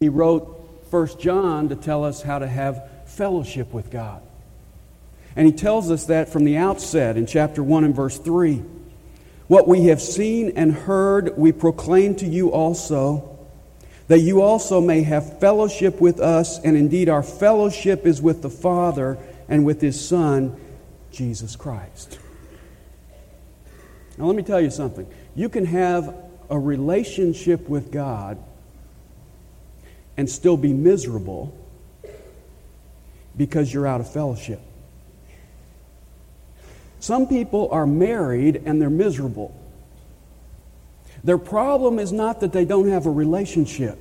He wrote 1 John to tell us how to have fellowship with God. And he tells us that from the outset in chapter 1 and verse 3. What we have seen and heard, we proclaim to you also, that you also may have fellowship with us, and indeed our fellowship is with the Father and with his Son, Jesus Christ. Now, let me tell you something. You can have a relationship with God and still be miserable because you're out of fellowship. Some people are married and they're miserable. Their problem is not that they don't have a relationship.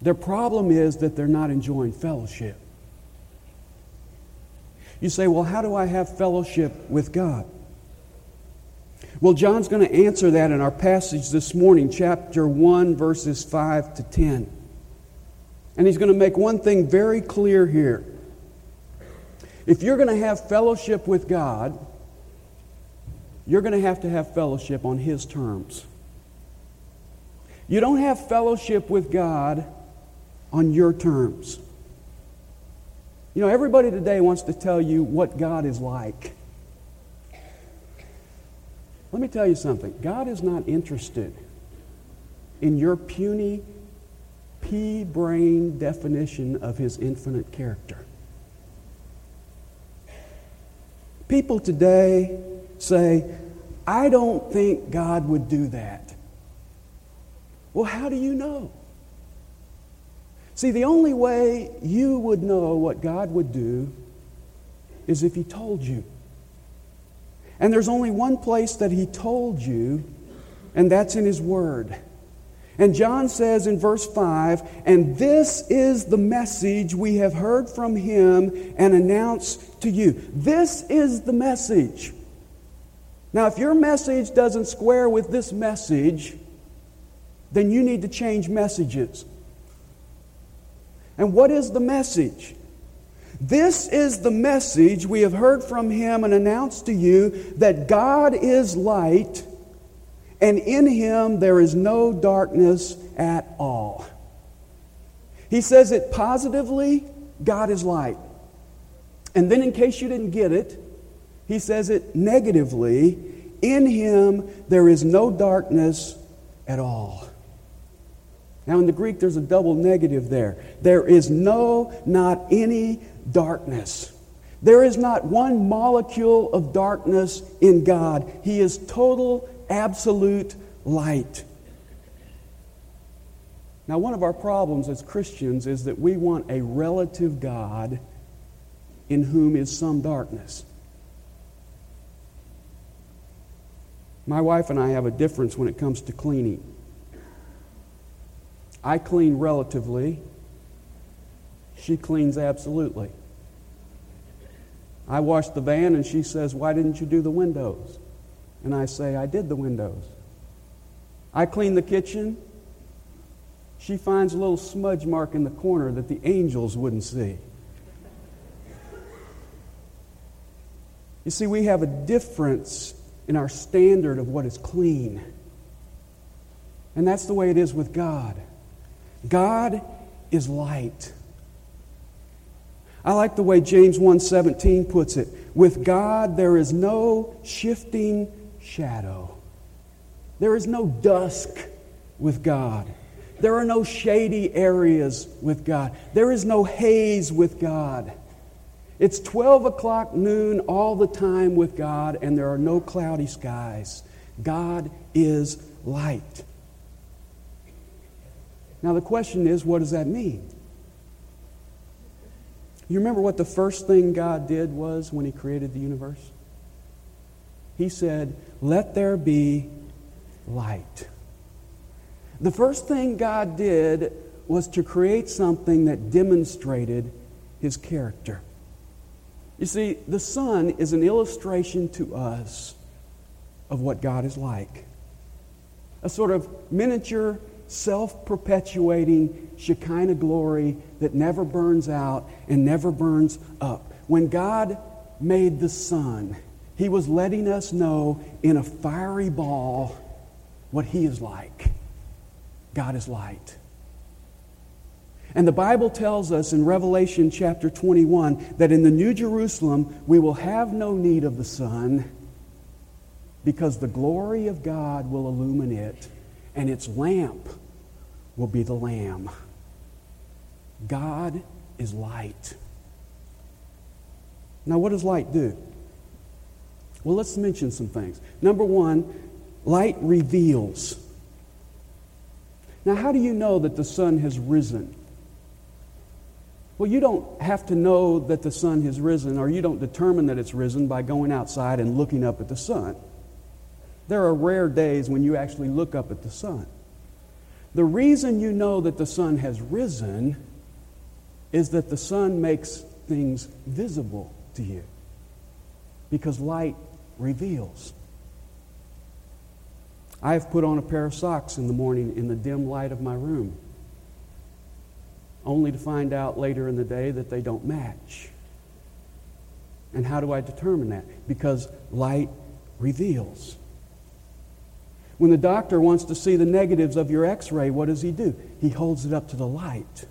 Their problem is that they're not enjoying fellowship. You say, well, how do I have fellowship with God? Well, John's going to answer that in our passage this morning, chapter 1, verses 5 to 10. And he's going to make one thing very clear here. If you're going to have fellowship with God, you're going to have to have fellowship on His terms. You don't have fellowship with God on your terms. You know, everybody today wants to tell you what God is like. Let me tell you something God is not interested in your puny, pea brain definition of His infinite character. People today say, I don't think God would do that. Well, how do you know? See, the only way you would know what God would do is if He told you. And there's only one place that He told you, and that's in His Word. And John says in verse 5 And this is the message we have heard from him and announced to you. This is the message. Now, if your message doesn't square with this message, then you need to change messages. And what is the message? This is the message we have heard from him and announced to you that God is light and in him there is no darkness at all. He says it positively God is light. And then, in case you didn't get it, he says it negatively in him there is no darkness at all. Now, in the Greek, there's a double negative there. There is no, not any darkness. There is not one molecule of darkness in God. He is total absolute light. Now, one of our problems as Christians is that we want a relative God in whom is some darkness. My wife and I have a difference when it comes to cleaning. I clean relatively, she cleans absolutely. I wash the van and she says, Why didn't you do the windows? and I say, I did the windows. I clean the kitchen. She finds a little smudge mark in the corner that the angels wouldn't see. You see, we have a difference in our standard of what is clean. And that's the way it is with God. God is light. I like the way James 1:17 puts it. With God there is no shifting shadow. There is no dusk with God. There are no shady areas with God. There is no haze with God. It's 12 o'clock noon all the time with God, and there are no cloudy skies. God is light. Now, the question is what does that mean? You remember what the first thing God did was when He created the universe? He said, Let there be light. The first thing God did was to create something that demonstrated his character. You see, the sun is an illustration to us of what God is like a sort of miniature, self perpetuating Shekinah glory that never burns out and never burns up. When God made the sun, he was letting us know in a fiery ball what He is like. God is light. And the Bible tells us in Revelation chapter 21 that in the New Jerusalem we will have no need of the sun because the glory of God will illumine it and its lamp will be the Lamb. God is light. Now, what does light do? Well, let's mention some things. Number one, light reveals. Now, how do you know that the sun has risen? Well, you don't have to know that the sun has risen, or you don't determine that it's risen by going outside and looking up at the sun. There are rare days when you actually look up at the sun. The reason you know that the sun has risen is that the sun makes things visible to you because light reveals. I have put on a pair of socks in the morning in the dim light of my room, only to find out later in the day that they don't match. And how do I determine that? Because light reveals. When the doctor wants to see the negatives of your x ray, what does he do? He holds it up to the light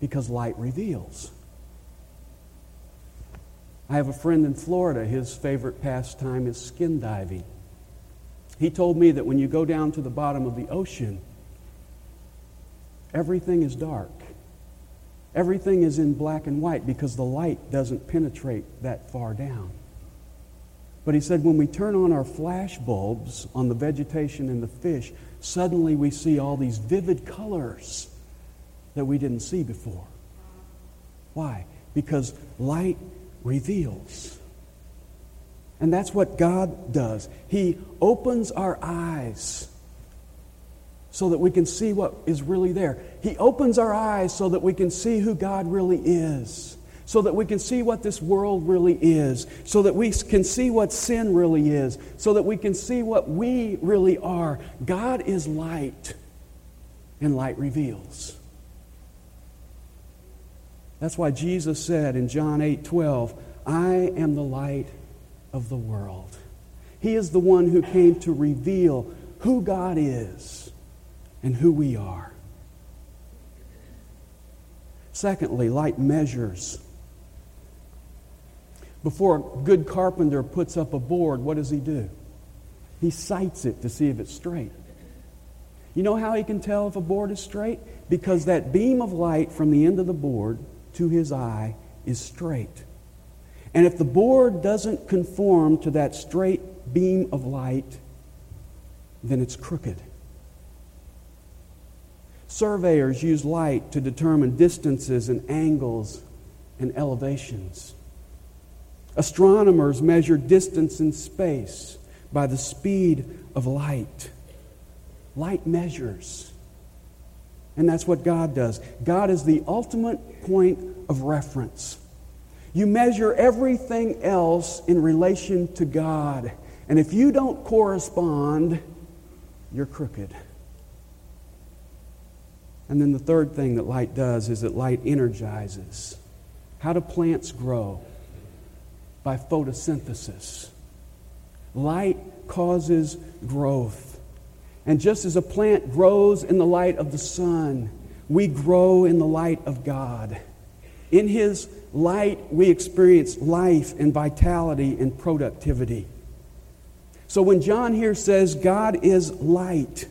because light reveals. I have a friend in Florida, his favorite pastime is skin diving. He told me that when you go down to the bottom of the ocean, everything is dark. Everything is in black and white because the light doesn't penetrate that far down. But he said when we turn on our flash bulbs on the vegetation and the fish, suddenly we see all these vivid colors that we didn't see before. Why? Because light reveals. And that's what God does. He opens our eyes so that we can see what is really there. He opens our eyes so that we can see who God really is, so that we can see what this world really is, so that we can see what sin really is, so that we can see what we really are. God is light, and light reveals. That's why Jesus said in John 8 12, I am the light of the world. He is the one who came to reveal who God is and who we are. Secondly, light measures. Before a good carpenter puts up a board, what does he do? He sights it to see if it's straight. You know how he can tell if a board is straight? Because that beam of light from the end of the board to his eye is straight. And if the board doesn't conform to that straight beam of light, then it's crooked. Surveyors use light to determine distances and angles and elevations. Astronomers measure distance in space by the speed of light. Light measures. And that's what God does. God is the ultimate point of reference. You measure everything else in relation to God. And if you don't correspond, you're crooked. And then the third thing that light does is that light energizes. How do plants grow? By photosynthesis. Light causes growth. And just as a plant grows in the light of the sun, we grow in the light of God. In His light, we experience life and vitality and productivity. So when John here says God is light,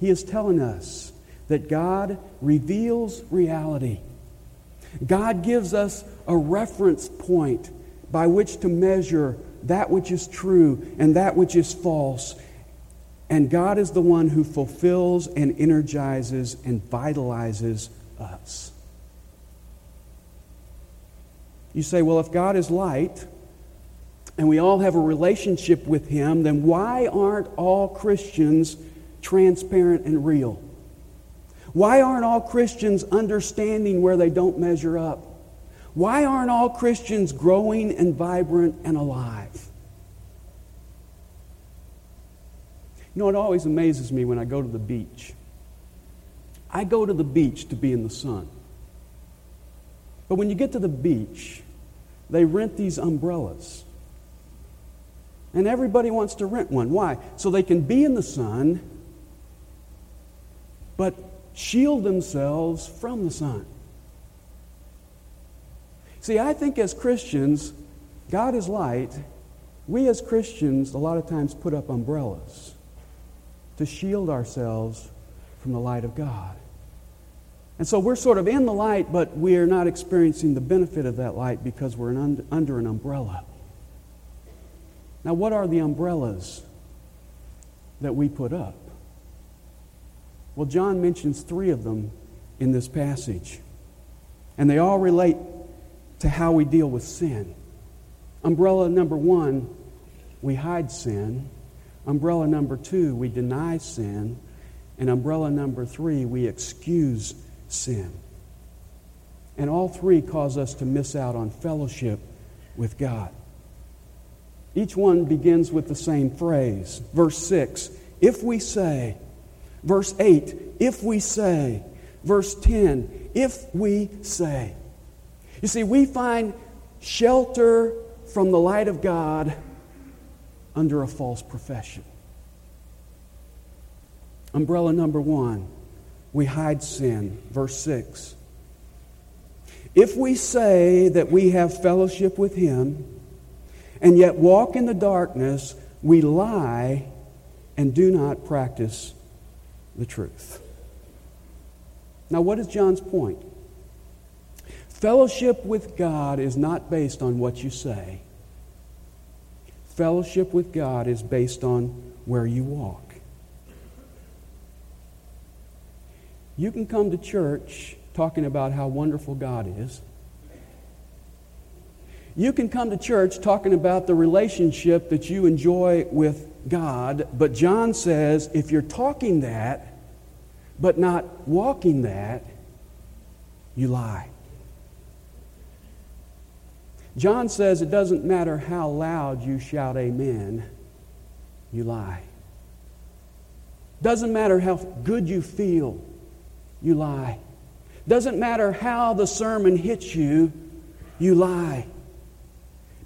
he is telling us that God reveals reality. God gives us a reference point by which to measure that which is true and that which is false and God is the one who fulfills and energizes and vitalizes us. You say, well, if God is light and we all have a relationship with Him, then why aren't all Christians transparent and real? Why aren't all Christians understanding where they don't measure up? Why aren't all Christians growing and vibrant and alive? You know, it always amazes me when I go to the beach. I go to the beach to be in the sun. But when you get to the beach, they rent these umbrellas. And everybody wants to rent one. Why? So they can be in the sun, but shield themselves from the sun. See, I think as Christians, God is light. We as Christians, a lot of times, put up umbrellas to shield ourselves from the light of God. And so we're sort of in the light, but we're not experiencing the benefit of that light because we're un- under an umbrella. Now, what are the umbrellas that we put up? Well, John mentions three of them in this passage, and they all relate to how we deal with sin. Umbrella number one, we hide sin. Umbrella number two, we deny sin. And umbrella number three, we excuse sin. And all three cause us to miss out on fellowship with God. Each one begins with the same phrase. Verse 6 If we say, verse 8, if we say, verse 10, if we say. You see, we find shelter from the light of God under a false profession. Umbrella number one, we hide sin. Verse 6. If we say that we have fellowship with Him and yet walk in the darkness, we lie and do not practice the truth. Now, what is John's point? Fellowship with God is not based on what you say. Fellowship with God is based on where you walk. You can come to church talking about how wonderful God is. You can come to church talking about the relationship that you enjoy with God, but John says if you're talking that, but not walking that, you lie. John says it doesn't matter how loud you shout amen, you lie. Doesn't matter how good you feel, you lie. Doesn't matter how the sermon hits you, you lie.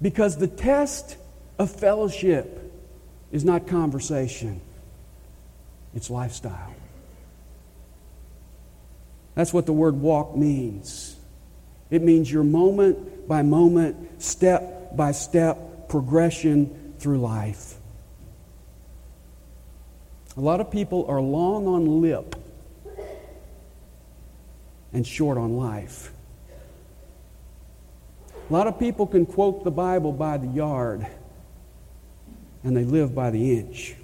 Because the test of fellowship is not conversation, it's lifestyle. That's what the word walk means. It means your moment by moment, step by step progression through life. A lot of people are long on lip and short on life. A lot of people can quote the Bible by the yard, and they live by the inch.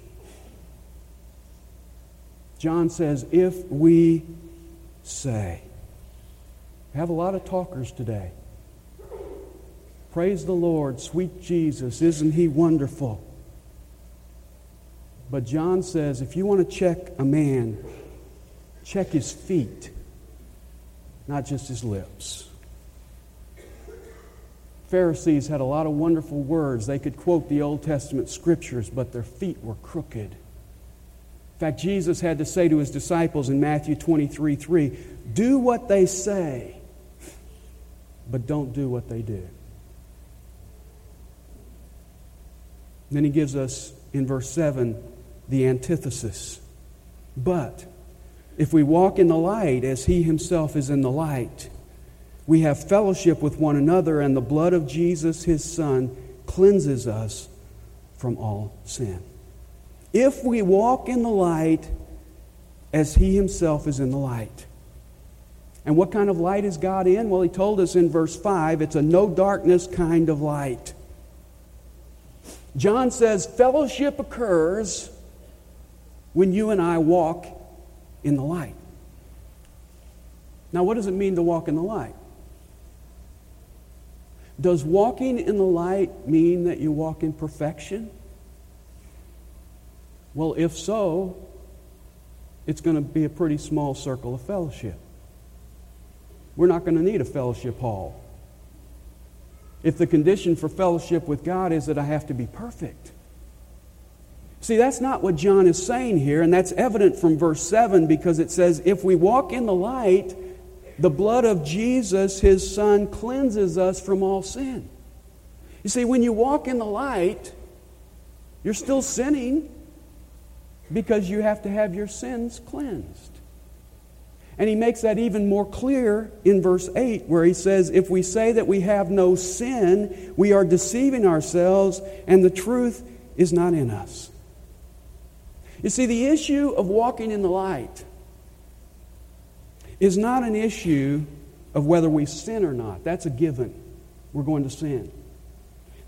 John says, if we say, we have a lot of talkers today. Praise the Lord, sweet Jesus, isn't he wonderful? But John says if you want to check a man, check his feet not just his lips. Pharisees had a lot of wonderful words. They could quote the Old Testament scriptures, but their feet were crooked. In fact, Jesus had to say to his disciples in Matthew 23 3, Do what they say, but don't do what they do. Then he gives us in verse 7 the antithesis. But if we walk in the light as he himself is in the light, we have fellowship with one another, and the blood of Jesus, his Son, cleanses us from all sin. If we walk in the light as he himself is in the light. And what kind of light is God in? Well, he told us in verse 5 it's a no darkness kind of light. John says fellowship occurs when you and I walk in the light. Now, what does it mean to walk in the light? Does walking in the light mean that you walk in perfection? Well, if so, it's going to be a pretty small circle of fellowship. We're not going to need a fellowship hall. If the condition for fellowship with God is that I have to be perfect, See, that's not what John is saying here, and that's evident from verse 7 because it says, If we walk in the light, the blood of Jesus, his Son, cleanses us from all sin. You see, when you walk in the light, you're still sinning because you have to have your sins cleansed. And he makes that even more clear in verse 8, where he says, If we say that we have no sin, we are deceiving ourselves, and the truth is not in us. You see, the issue of walking in the light is not an issue of whether we sin or not. That's a given. We're going to sin.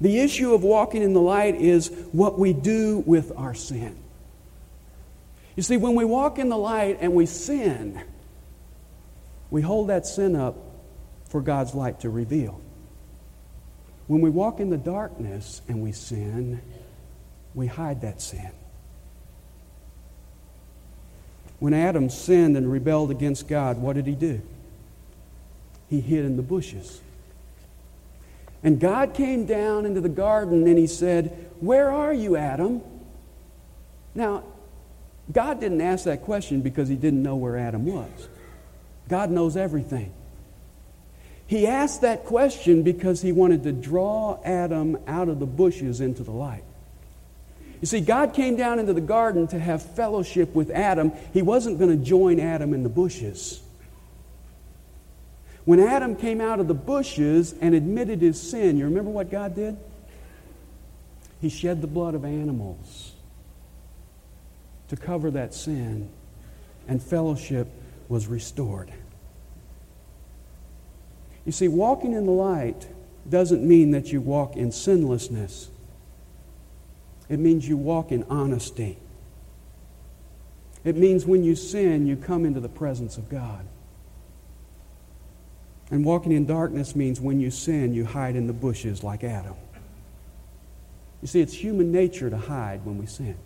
The issue of walking in the light is what we do with our sin. You see, when we walk in the light and we sin, we hold that sin up for God's light to reveal. When we walk in the darkness and we sin, we hide that sin. When Adam sinned and rebelled against God, what did he do? He hid in the bushes. And God came down into the garden and he said, Where are you, Adam? Now, God didn't ask that question because he didn't know where Adam was. God knows everything. He asked that question because he wanted to draw Adam out of the bushes into the light. You see, God came down into the garden to have fellowship with Adam. He wasn't going to join Adam in the bushes. When Adam came out of the bushes and admitted his sin, you remember what God did? He shed the blood of animals to cover that sin, and fellowship was restored. You see, walking in the light doesn't mean that you walk in sinlessness. It means you walk in honesty. It means when you sin, you come into the presence of God. And walking in darkness means when you sin, you hide in the bushes like Adam. You see, it's human nature to hide when we sin.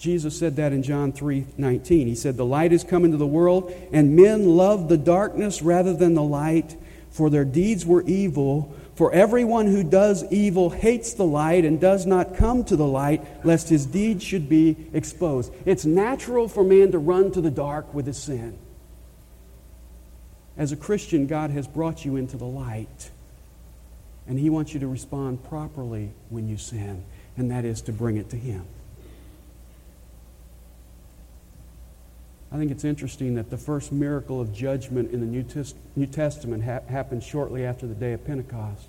Jesus said that in John 3 19. He said, The light is come into the world, and men love the darkness rather than the light, for their deeds were evil. For everyone who does evil hates the light and does not come to the light, lest his deeds should be exposed. It's natural for man to run to the dark with his sin. As a Christian, God has brought you into the light, and He wants you to respond properly when you sin, and that is to bring it to Him. I think it's interesting that the first miracle of judgment in the New, New Testament ha- happened shortly after the day of Pentecost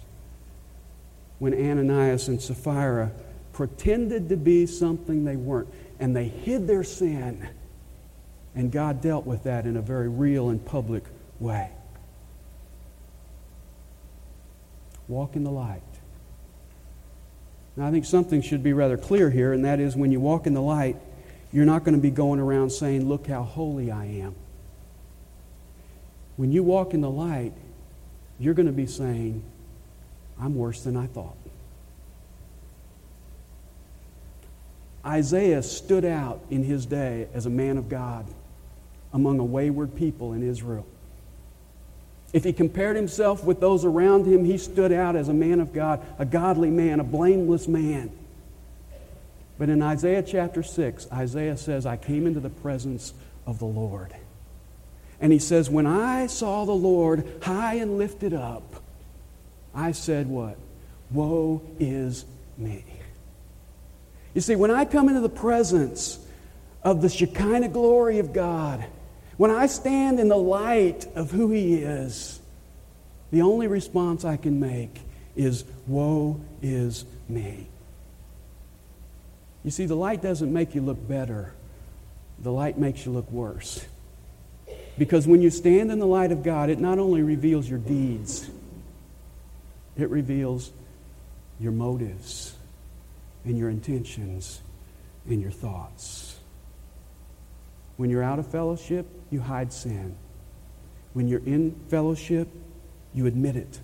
when Ananias and Sapphira pretended to be something they weren't, and they hid their sin. And God dealt with that in a very real and public way. Walk in the light. Now, I think something should be rather clear here, and that is when you walk in the light, you're not going to be going around saying, Look how holy I am. When you walk in the light, you're going to be saying, I'm worse than I thought. Isaiah stood out in his day as a man of God among a wayward people in Israel. If he compared himself with those around him, he stood out as a man of God, a godly man, a blameless man. But in Isaiah chapter 6, Isaiah says, I came into the presence of the Lord. And he says, When I saw the Lord high and lifted up, I said, What? Woe is me. You see, when I come into the presence of the Shekinah glory of God, when I stand in the light of who He is, the only response I can make is, Woe is me. You see, the light doesn't make you look better, the light makes you look worse. Because when you stand in the light of God, it not only reveals your deeds, it reveals your motives and your intentions and your thoughts. When you're out of fellowship, you hide sin. When you're in fellowship, you admit it.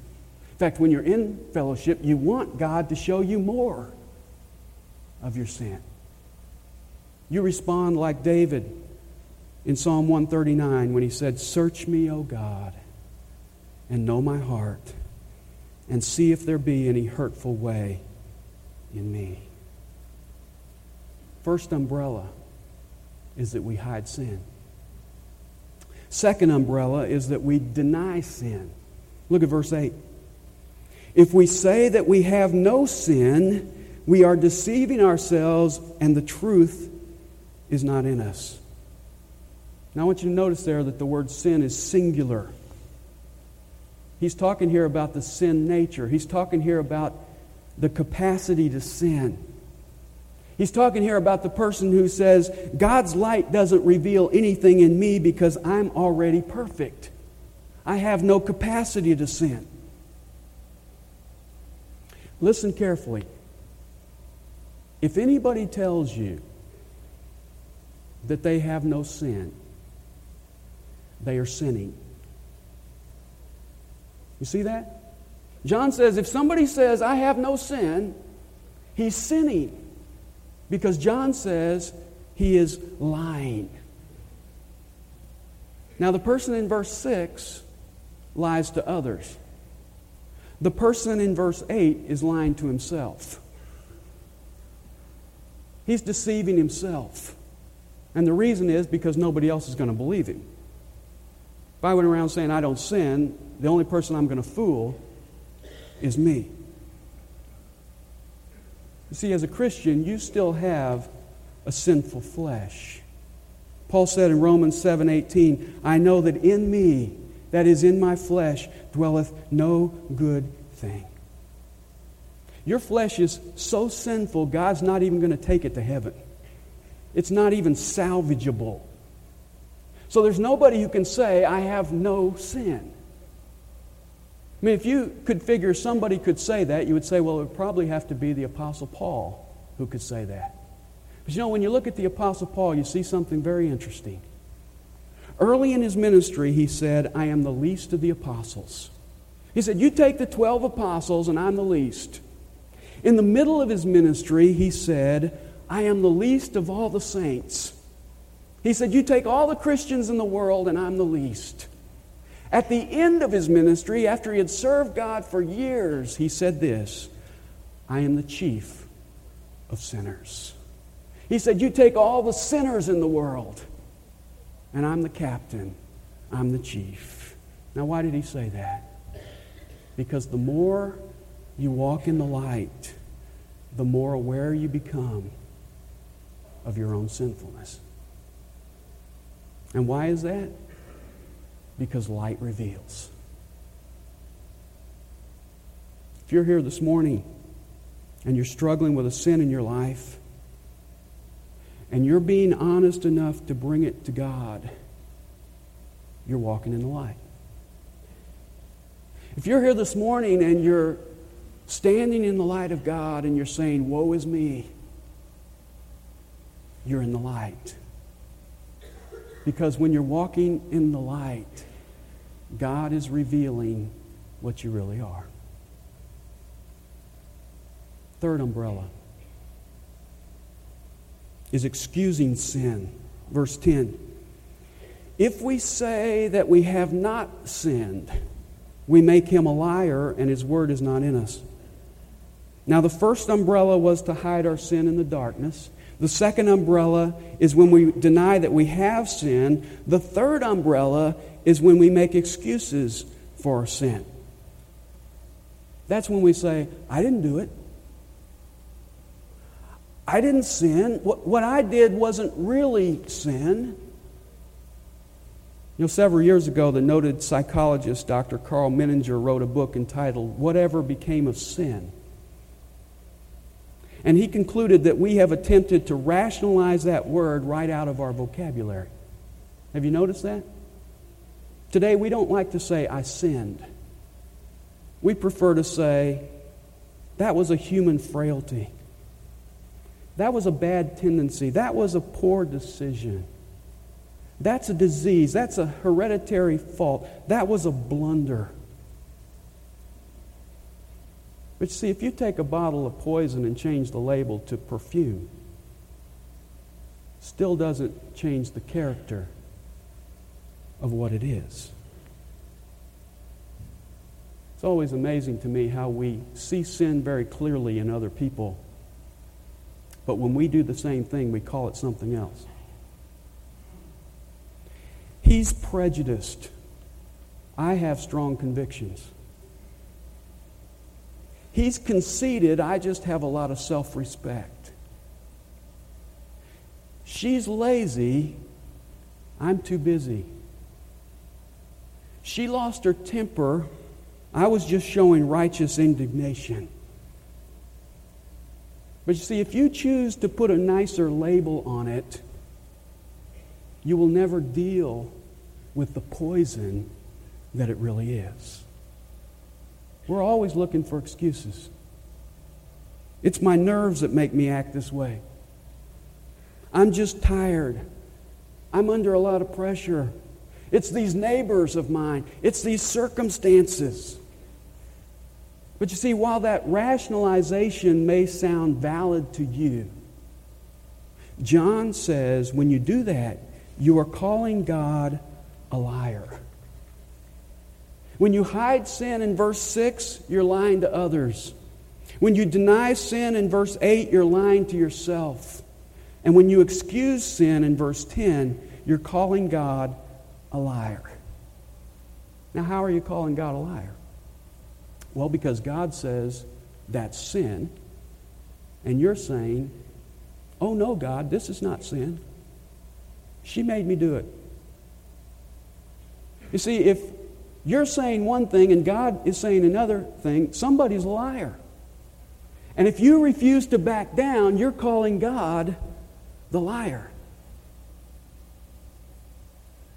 In fact, when you're in fellowship, you want God to show you more of your sin. You respond like David in Psalm 139 when he said, Search me, O God, and know my heart, and see if there be any hurtful way in me. First umbrella is that we hide sin. Second umbrella is that we deny sin. Look at verse 8. If we say that we have no sin, we are deceiving ourselves and the truth is not in us. Now, I want you to notice there that the word sin is singular. He's talking here about the sin nature. He's talking here about the capacity to sin. He's talking here about the person who says, God's light doesn't reveal anything in me because I'm already perfect. I have no capacity to sin. Listen carefully. If anybody tells you that they have no sin, they are sinning. You see that? John says if somebody says, I have no sin, he's sinning. Because John says he is lying. Now, the person in verse 6 lies to others. The person in verse 8 is lying to himself. He's deceiving himself. And the reason is because nobody else is going to believe him. If I went around saying I don't sin, the only person I'm going to fool is me. You see, as a Christian, you still have a sinful flesh. Paul said in Romans 7:18, I know that in me, that is in my flesh, dwelleth no good thing. Your flesh is so sinful, God's not even going to take it to heaven. It's not even salvageable. So there's nobody who can say, I have no sin. I mean, if you could figure somebody could say that, you would say, well, it would probably have to be the Apostle Paul who could say that. But you know, when you look at the Apostle Paul, you see something very interesting. Early in his ministry, he said, I am the least of the apostles. He said, You take the 12 apostles, and I'm the least. In the middle of his ministry, he said, I am the least of all the saints. He said, You take all the Christians in the world, and I'm the least. At the end of his ministry, after he had served God for years, he said this I am the chief of sinners. He said, You take all the sinners in the world, and I'm the captain, I'm the chief. Now, why did he say that? Because the more you walk in the light, the more aware you become of your own sinfulness. And why is that? Because light reveals. If you're here this morning and you're struggling with a sin in your life, and you're being honest enough to bring it to God, you're walking in the light. If you're here this morning and you're standing in the light of God and you're saying, Woe is me, you're in the light. Because when you're walking in the light, God is revealing what you really are. Third umbrella is excusing sin. Verse 10. If we say that we have not sinned, we make him a liar and his word is not in us. Now, the first umbrella was to hide our sin in the darkness. The second umbrella is when we deny that we have sinned. The third umbrella is when we make excuses for our sin. That's when we say, I didn't do it. I didn't sin. What, what I did wasn't really sin. You know, several years ago, the noted psychologist Dr. Karl Menninger wrote a book entitled Whatever Became of Sin. And he concluded that we have attempted to rationalize that word right out of our vocabulary. Have you noticed that? Today, we don't like to say, I sinned. We prefer to say, that was a human frailty. That was a bad tendency. That was a poor decision. That's a disease. That's a hereditary fault. That was a blunder. But you see, if you take a bottle of poison and change the label to perfume, still doesn't change the character of what it is. It's always amazing to me how we see sin very clearly in other people, but when we do the same thing, we call it something else. He's prejudiced. I have strong convictions. He's conceited, I just have a lot of self respect. She's lazy, I'm too busy. She lost her temper. I was just showing righteous indignation. But you see, if you choose to put a nicer label on it, you will never deal with the poison that it really is. We're always looking for excuses. It's my nerves that make me act this way. I'm just tired. I'm under a lot of pressure. It's these neighbors of mine. It's these circumstances. But you see, while that rationalization may sound valid to you, John says when you do that, you are calling God a liar. When you hide sin in verse 6, you're lying to others. When you deny sin in verse 8, you're lying to yourself. And when you excuse sin in verse 10, you're calling God a liar. Now, how are you calling God a liar? Well, because God says that's sin, and you're saying, oh no, God, this is not sin. She made me do it. You see, if you're saying one thing and God is saying another thing, somebody's a liar. And if you refuse to back down, you're calling God the liar.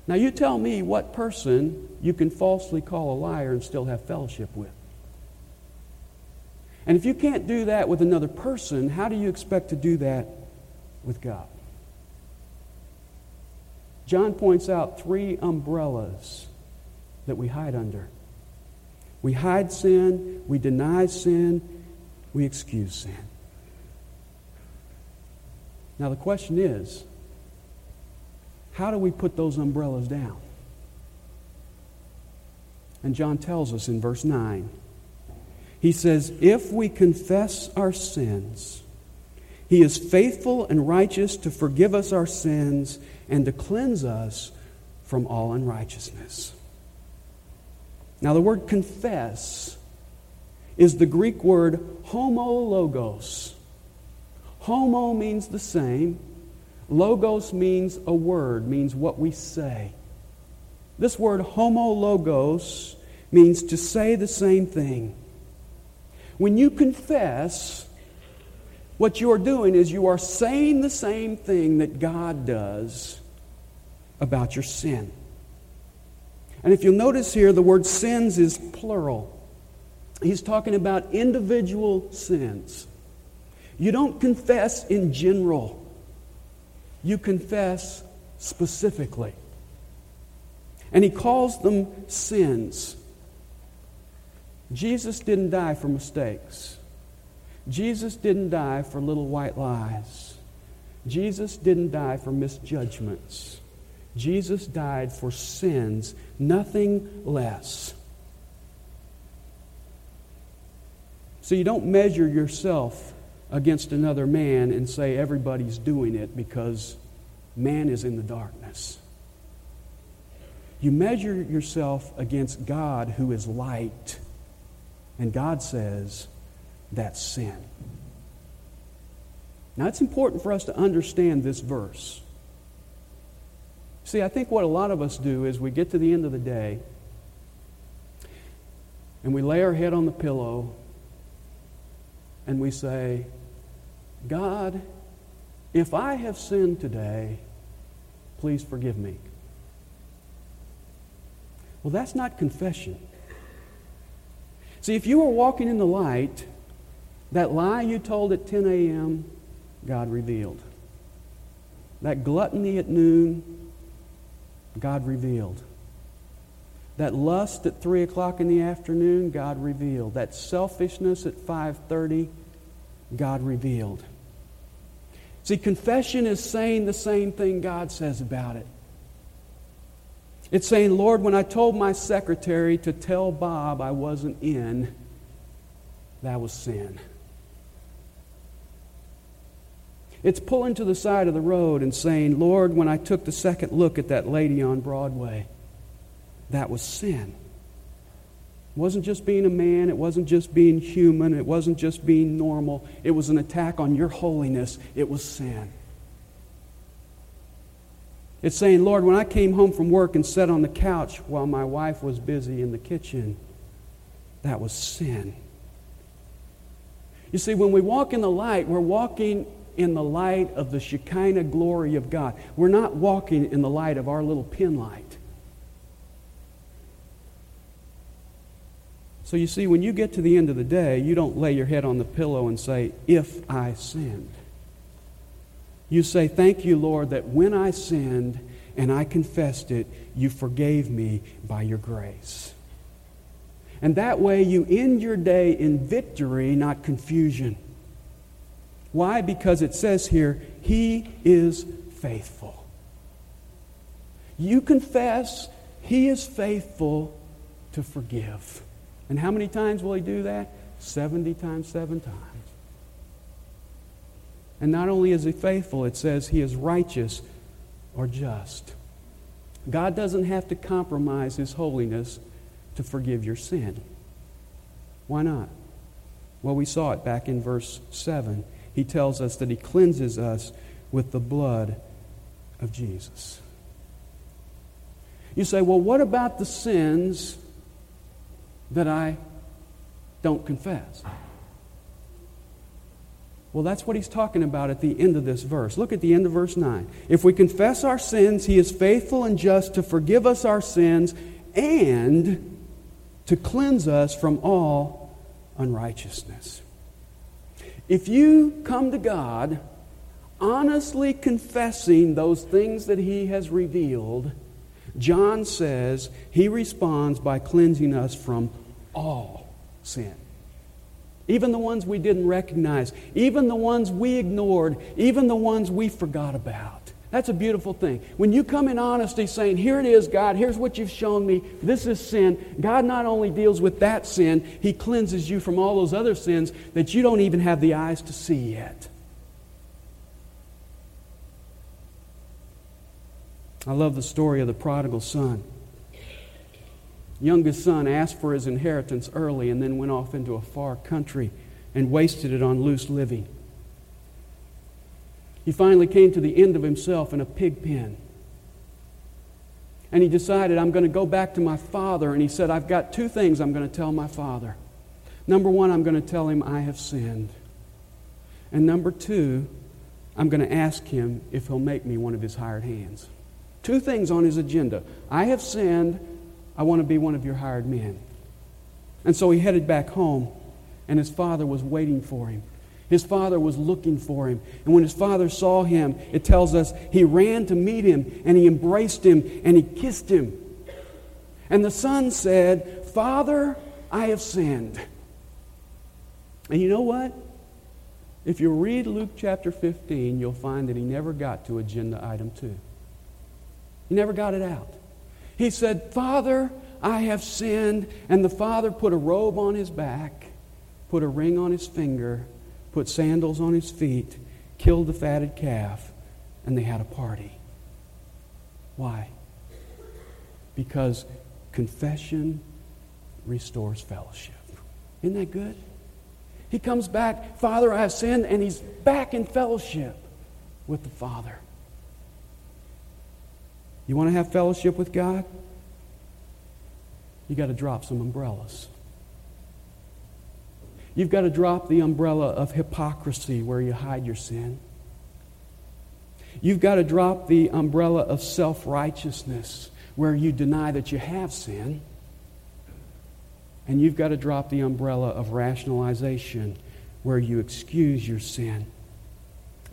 Now, you tell me what person you can falsely call a liar and still have fellowship with. And if you can't do that with another person, how do you expect to do that with God? John points out three umbrellas that we hide under. We hide sin, we deny sin, we excuse sin. Now, the question is how do we put those umbrellas down? And John tells us in verse 9. He says, If we confess our sins, he is faithful and righteous to forgive us our sins and to cleanse us from all unrighteousness. Now, the word confess is the Greek word homologos. Homo means the same, logos means a word, means what we say. This word homologos means to say the same thing. When you confess, what you are doing is you are saying the same thing that God does about your sin. And if you'll notice here, the word sins is plural. He's talking about individual sins. You don't confess in general, you confess specifically. And he calls them sins. Jesus didn't die for mistakes. Jesus didn't die for little white lies. Jesus didn't die for misjudgments. Jesus died for sins, nothing less. So you don't measure yourself against another man and say everybody's doing it because man is in the darkness. You measure yourself against God who is light. And God says, that's sin. Now, it's important for us to understand this verse. See, I think what a lot of us do is we get to the end of the day and we lay our head on the pillow and we say, God, if I have sinned today, please forgive me. Well, that's not confession. See, if you were walking in the light, that lie you told at 10 a.m., God revealed. That gluttony at noon, God revealed. That lust at 3 o'clock in the afternoon, God revealed. That selfishness at 5.30, God revealed. See, confession is saying the same thing God says about it. It's saying, Lord, when I told my secretary to tell Bob I wasn't in, that was sin. It's pulling to the side of the road and saying, Lord, when I took the second look at that lady on Broadway, that was sin. It wasn't just being a man, it wasn't just being human, it wasn't just being normal. It was an attack on your holiness, it was sin. It's saying, Lord, when I came home from work and sat on the couch while my wife was busy in the kitchen, that was sin. You see, when we walk in the light, we're walking in the light of the Shekinah glory of God. We're not walking in the light of our little pin light. So you see, when you get to the end of the day, you don't lay your head on the pillow and say, If I sinned. You say, Thank you, Lord, that when I sinned and I confessed it, you forgave me by your grace. And that way you end your day in victory, not confusion. Why? Because it says here, He is faithful. You confess, He is faithful to forgive. And how many times will He do that? 70 times, seven times. And not only is He faithful, it says He is righteous or just. God doesn't have to compromise His holiness to forgive your sin. Why not? Well, we saw it back in verse 7. He tells us that He cleanses us with the blood of Jesus. You say, well, what about the sins that I don't confess? Well, that's what he's talking about at the end of this verse. Look at the end of verse 9. If we confess our sins, he is faithful and just to forgive us our sins and to cleanse us from all unrighteousness. If you come to God honestly confessing those things that he has revealed, John says he responds by cleansing us from all sin even the ones we didn't recognize, even the ones we ignored, even the ones we forgot about. That's a beautiful thing. When you come in honesty saying, Here it is, God, here's what you've shown me, this is sin, God not only deals with that sin, He cleanses you from all those other sins that you don't even have the eyes to see yet. I love the story of the prodigal son youngest son asked for his inheritance early and then went off into a far country and wasted it on loose living. He finally came to the end of himself in a pig pen. And he decided, I'm going to go back to my father. And he said, I've got two things I'm going to tell my father. Number one, I'm going to tell him I have sinned. And number two, I'm going to ask him if he'll make me one of his hired hands. Two things on his agenda I have sinned, I want to be one of your hired men. And so he headed back home, and his father was waiting for him. His father was looking for him. And when his father saw him, it tells us he ran to meet him, and he embraced him, and he kissed him. And the son said, Father, I have sinned. And you know what? If you read Luke chapter 15, you'll find that he never got to agenda item two. He never got it out. He said, Father, I have sinned. And the father put a robe on his back, put a ring on his finger, put sandals on his feet, killed the fatted calf, and they had a party. Why? Because confession restores fellowship. Isn't that good? He comes back, Father, I have sinned, and he's back in fellowship with the Father. You want to have fellowship with God? You got to drop some umbrellas. You've got to drop the umbrella of hypocrisy where you hide your sin. You've got to drop the umbrella of self righteousness where you deny that you have sin. And you've got to drop the umbrella of rationalization where you excuse your sin.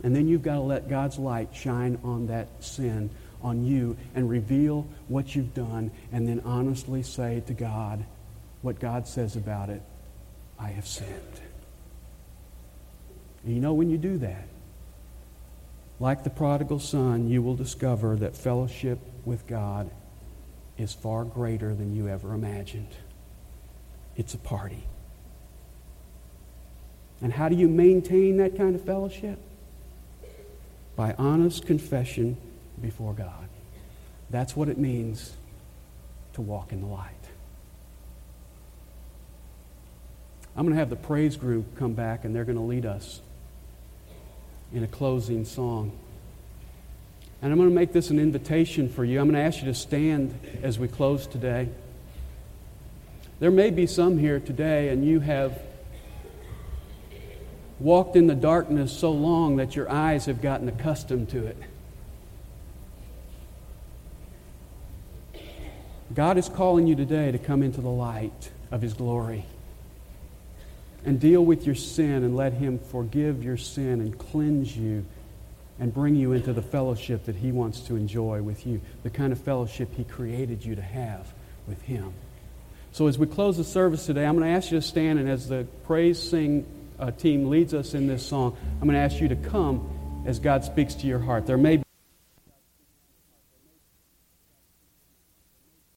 And then you've got to let God's light shine on that sin on you and reveal what you've done and then honestly say to God what God says about it I have sinned. And you know, when you do that, like the prodigal son, you will discover that fellowship with God is far greater than you ever imagined. It's a party. And how do you maintain that kind of fellowship? By honest confession before God. That's what it means to walk in the light. I'm going to have the praise group come back and they're going to lead us in a closing song. And I'm going to make this an invitation for you. I'm going to ask you to stand as we close today. There may be some here today, and you have walked in the darkness so long that your eyes have gotten accustomed to it. God is calling you today to come into the light of His glory and deal with your sin and let Him forgive your sin and cleanse you and bring you into the fellowship that He wants to enjoy with you, the kind of fellowship He created you to have with Him. So, as we close the service today, I'm going to ask you to stand, and as the praise sing uh, team leads us in this song, I'm going to ask you to come as God speaks to your heart. There may